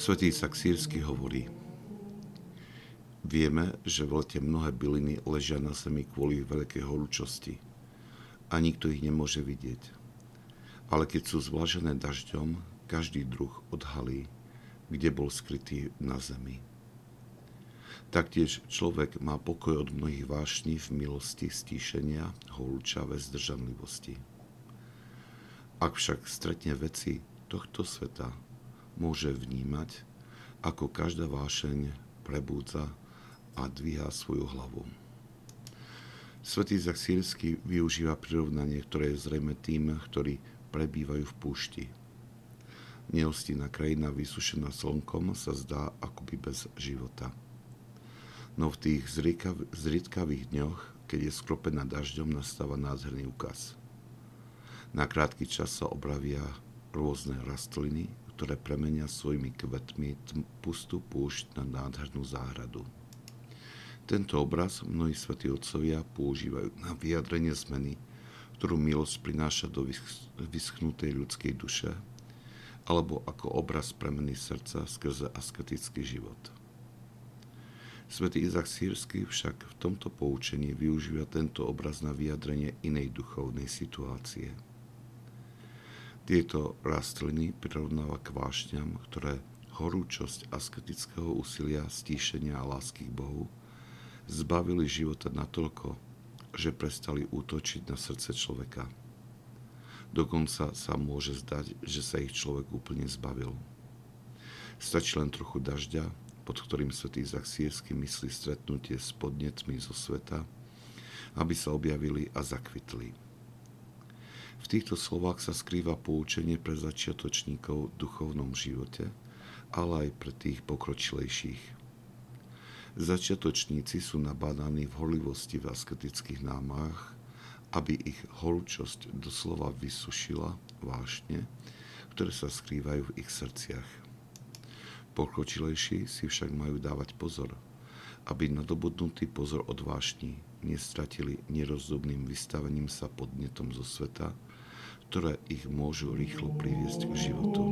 Svetý Saxírsky hovorí, Vieme, že v lete mnohé byliny ležia na zemi kvôli veľkej horúčosti a nikto ich nemôže vidieť. Ale keď sú zvlažené dažďom, každý druh odhalí, kde bol skrytý na zemi. Taktiež človek má pokoj od mnohých vášní v milosti, stíšenia, horúčave, zdržanlivosti. Ak však stretne veci tohto sveta, môže vnímať, ako každá vášeň prebúdza a dvíha svoju hlavu. Svetý Zach Sírsky využíva prirovnanie, ktoré je zrejme tým, ktorí prebývajú v púšti. Nehostinná krajina vysušená slnkom sa zdá akoby bez života. No v tých zriedkavých dňoch, keď je skropená dažďom, nastáva nádherný ukaz – na krátky čas sa obravia rôzne rastliny, ktoré premenia svojimi kvetmi pustú púšť na nádhernú záhradu. Tento obraz mnohí svätí otcovia používajú na vyjadrenie zmeny, ktorú milosť prináša do vyschnutej ľudskej duše, alebo ako obraz premeny srdca skrze asketický život. Svetý Izak Sírsky však v tomto poučení využíva tento obraz na vyjadrenie inej duchovnej situácie – tieto rastliny prirovnáva k vášňam, ktoré horúčosť asketického úsilia, stíšenia a lásky k Bohu zbavili života natoľko, že prestali útočiť na srdce človeka. Dokonca sa môže zdať, že sa ich človek úplne zbavil. Stačí len trochu dažďa, pod ktorým svätý Izak Sírsky myslí stretnutie s podnetmi zo sveta, aby sa objavili a zakvitli. Týchto slovách sa skrýva poučenie pre začiatočníkov v duchovnom živote, ale aj pre tých pokročilejších. Začiatočníci sú nabádaní v horlivosti v asketických námách, aby ich horúčosť doslova vysušila vášne, ktoré sa skrývajú v ich srdciach. Pokročilejší si však majú dávať pozor, aby nadobudnutý pozor od vášni nestratili nerozumným vystavením sa podnetom zo sveta, ktoré ich môžu rýchlo priviesť k životu.